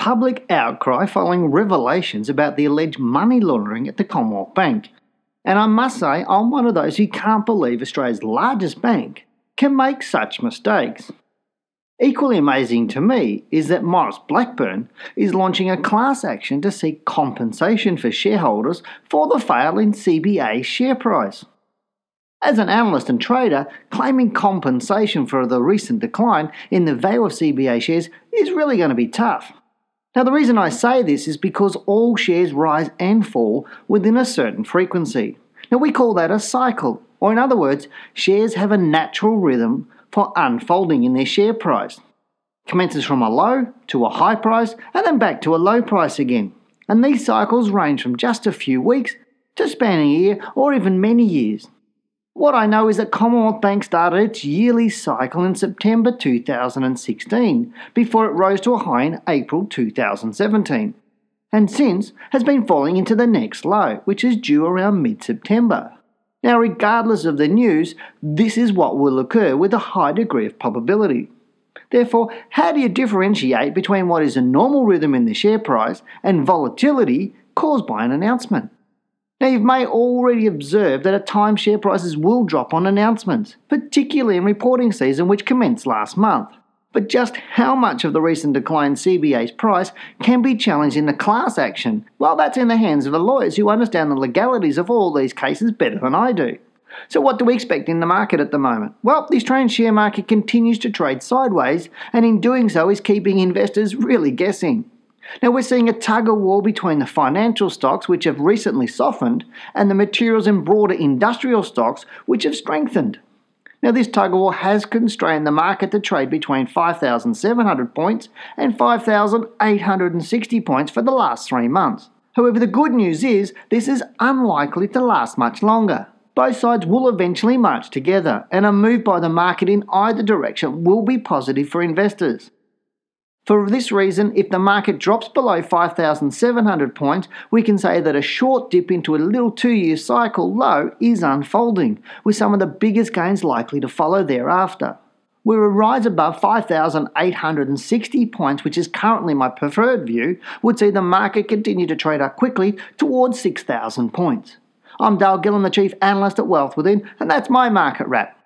public outcry following revelations about the alleged money laundering at the Commonwealth Bank. And I must say, I'm one of those who can't believe Australia's largest bank can make such mistakes. Equally amazing to me is that Maurice Blackburn is launching a class action to seek compensation for shareholders for the fail in CBA share price. As an analyst and trader, claiming compensation for the recent decline in the value of CBA shares is really going to be tough. Now, the reason I say this is because all shares rise and fall within a certain frequency. Now, we call that a cycle, or in other words, shares have a natural rhythm for unfolding in their share price. Commences from a low to a high price and then back to a low price again. And these cycles range from just a few weeks to spanning a year or even many years. What I know is that Commonwealth Bank started its yearly cycle in September 2016 before it rose to a high in April 2017 and since has been falling into the next low, which is due around mid September. Now, regardless of the news, this is what will occur with a high degree of probability. Therefore, how do you differentiate between what is a normal rhythm in the share price and volatility caused by an announcement? Now, you may already observe that at times share prices will drop on announcements, particularly in reporting season, which commenced last month. But just how much of the recent decline in CBA's price can be challenged in the class action? Well, that's in the hands of the lawyers who understand the legalities of all these cases better than I do. So, what do we expect in the market at the moment? Well, the Australian share market continues to trade sideways, and in doing so, is keeping investors really guessing. Now, we're seeing a tug of war between the financial stocks, which have recently softened, and the materials and broader industrial stocks, which have strengthened. Now, this tug of war has constrained the market to trade between 5,700 points and 5,860 points for the last three months. However, the good news is this is unlikely to last much longer. Both sides will eventually march together, and a move by the market in either direction will be positive for investors. For this reason, if the market drops below 5,700 points, we can say that a short dip into a little two year cycle low is unfolding, with some of the biggest gains likely to follow thereafter. Where a rise above 5,860 points, which is currently my preferred view, would see the market continue to trade up quickly towards 6,000 points. I'm Dale Gillham, the Chief Analyst at Wealth Within, and that's my market wrap.